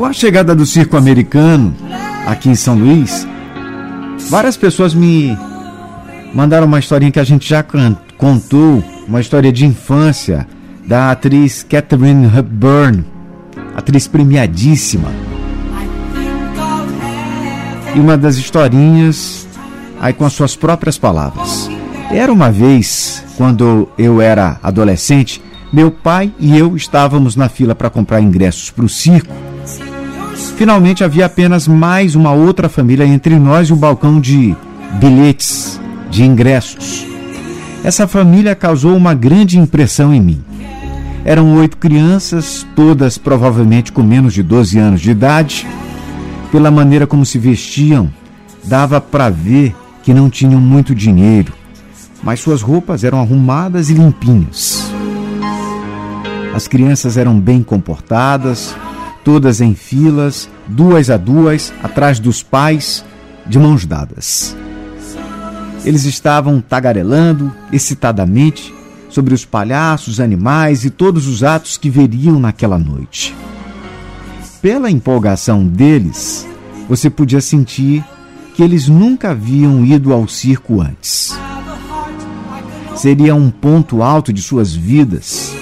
Com a chegada do circo americano aqui em São Luís, várias pessoas me mandaram uma historinha que a gente já contou, uma história de infância da atriz Catherine Hepburn, atriz premiadíssima. E uma das historinhas aí com as suas próprias palavras. Era uma vez, quando eu era adolescente, meu pai e eu estávamos na fila para comprar ingressos para o circo. Finalmente havia apenas mais uma outra família entre nós e o balcão de bilhetes, de ingressos. Essa família causou uma grande impressão em mim. Eram oito crianças, todas provavelmente com menos de 12 anos de idade. Pela maneira como se vestiam, dava para ver que não tinham muito dinheiro, mas suas roupas eram arrumadas e limpinhas. As crianças eram bem comportadas, todas em filas, duas a duas, atrás dos pais, de mãos dadas. Eles estavam tagarelando excitadamente sobre os palhaços, animais e todos os atos que veriam naquela noite. Pela empolgação deles, você podia sentir que eles nunca haviam ido ao circo antes. Seria um ponto alto de suas vidas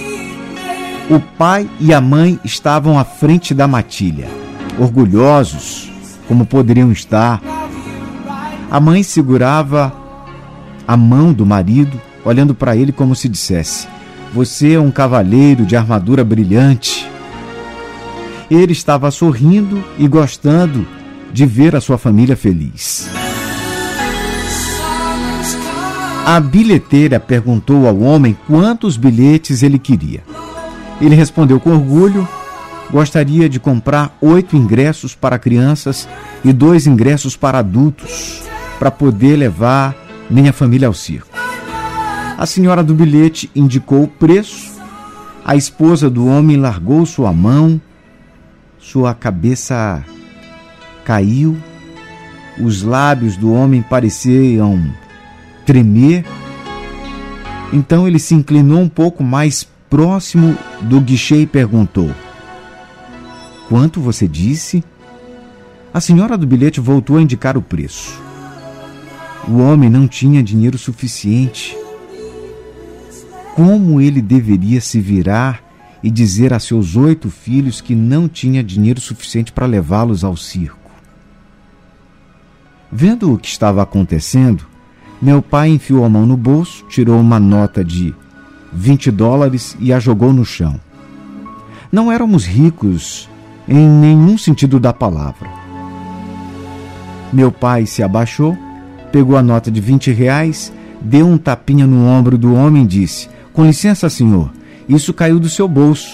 o pai e a mãe estavam à frente da matilha, orgulhosos, como poderiam estar. A mãe segurava a mão do marido, olhando para ele como se dissesse: Você é um cavaleiro de armadura brilhante. Ele estava sorrindo e gostando de ver a sua família feliz. A bilheteira perguntou ao homem quantos bilhetes ele queria. Ele respondeu com orgulho: gostaria de comprar oito ingressos para crianças e dois ingressos para adultos, para poder levar minha família ao circo. A senhora do bilhete indicou o preço. A esposa do homem largou sua mão, sua cabeça caiu, os lábios do homem pareciam tremer. Então ele se inclinou um pouco mais próximo do guichê e perguntou: Quanto você disse? A senhora do bilhete voltou a indicar o preço. O homem não tinha dinheiro suficiente. Como ele deveria se virar e dizer a seus oito filhos que não tinha dinheiro suficiente para levá-los ao circo? Vendo o que estava acontecendo, meu pai enfiou a mão no bolso, tirou uma nota de 20 dólares e a jogou no chão. Não éramos ricos em nenhum sentido da palavra. Meu pai se abaixou, pegou a nota de 20 reais, deu um tapinha no ombro do homem e disse: Com licença, senhor, isso caiu do seu bolso.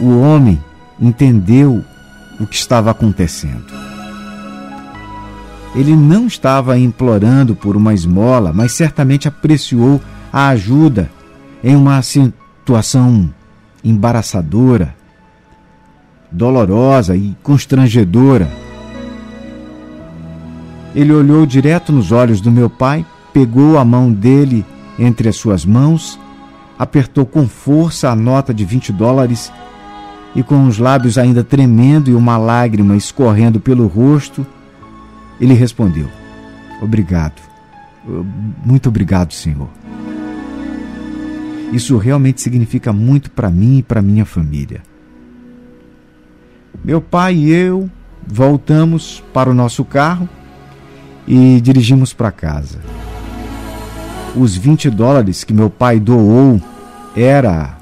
O homem entendeu o que estava acontecendo. Ele não estava implorando por uma esmola, mas certamente apreciou a ajuda em uma situação embaraçadora, dolorosa e constrangedora. Ele olhou direto nos olhos do meu pai, pegou a mão dele entre as suas mãos, apertou com força a nota de 20 dólares e, com os lábios ainda tremendo e uma lágrima escorrendo pelo rosto, ele respondeu: Obrigado. Muito obrigado, Senhor. Isso realmente significa muito para mim e para minha família. Meu pai e eu voltamos para o nosso carro e dirigimos para casa. Os 20 dólares que meu pai doou era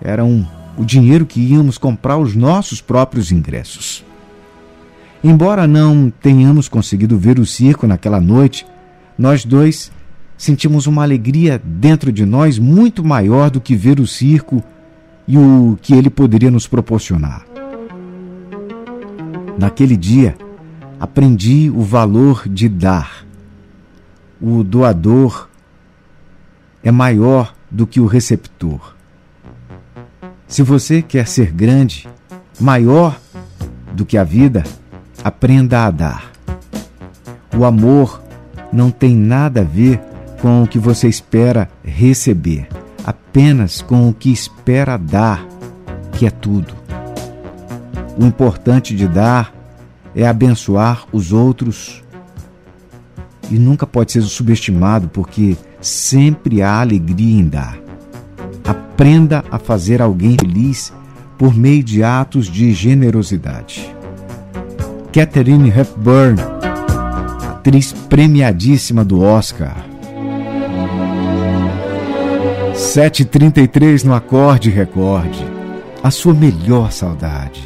eram o dinheiro que íamos comprar os nossos próprios ingressos. Embora não tenhamos conseguido ver o circo naquela noite, nós dois sentimos uma alegria dentro de nós muito maior do que ver o circo e o que ele poderia nos proporcionar. Naquele dia, aprendi o valor de dar. O doador é maior do que o receptor. Se você quer ser grande, maior do que a vida, Aprenda a dar. O amor não tem nada a ver com o que você espera receber, apenas com o que espera dar, que é tudo. O importante de dar é abençoar os outros e nunca pode ser subestimado porque sempre há alegria em dar. Aprenda a fazer alguém feliz por meio de atos de generosidade. Catherine Hepburn, atriz premiadíssima do Oscar. 7h33 no acorde recorde. A sua melhor saudade.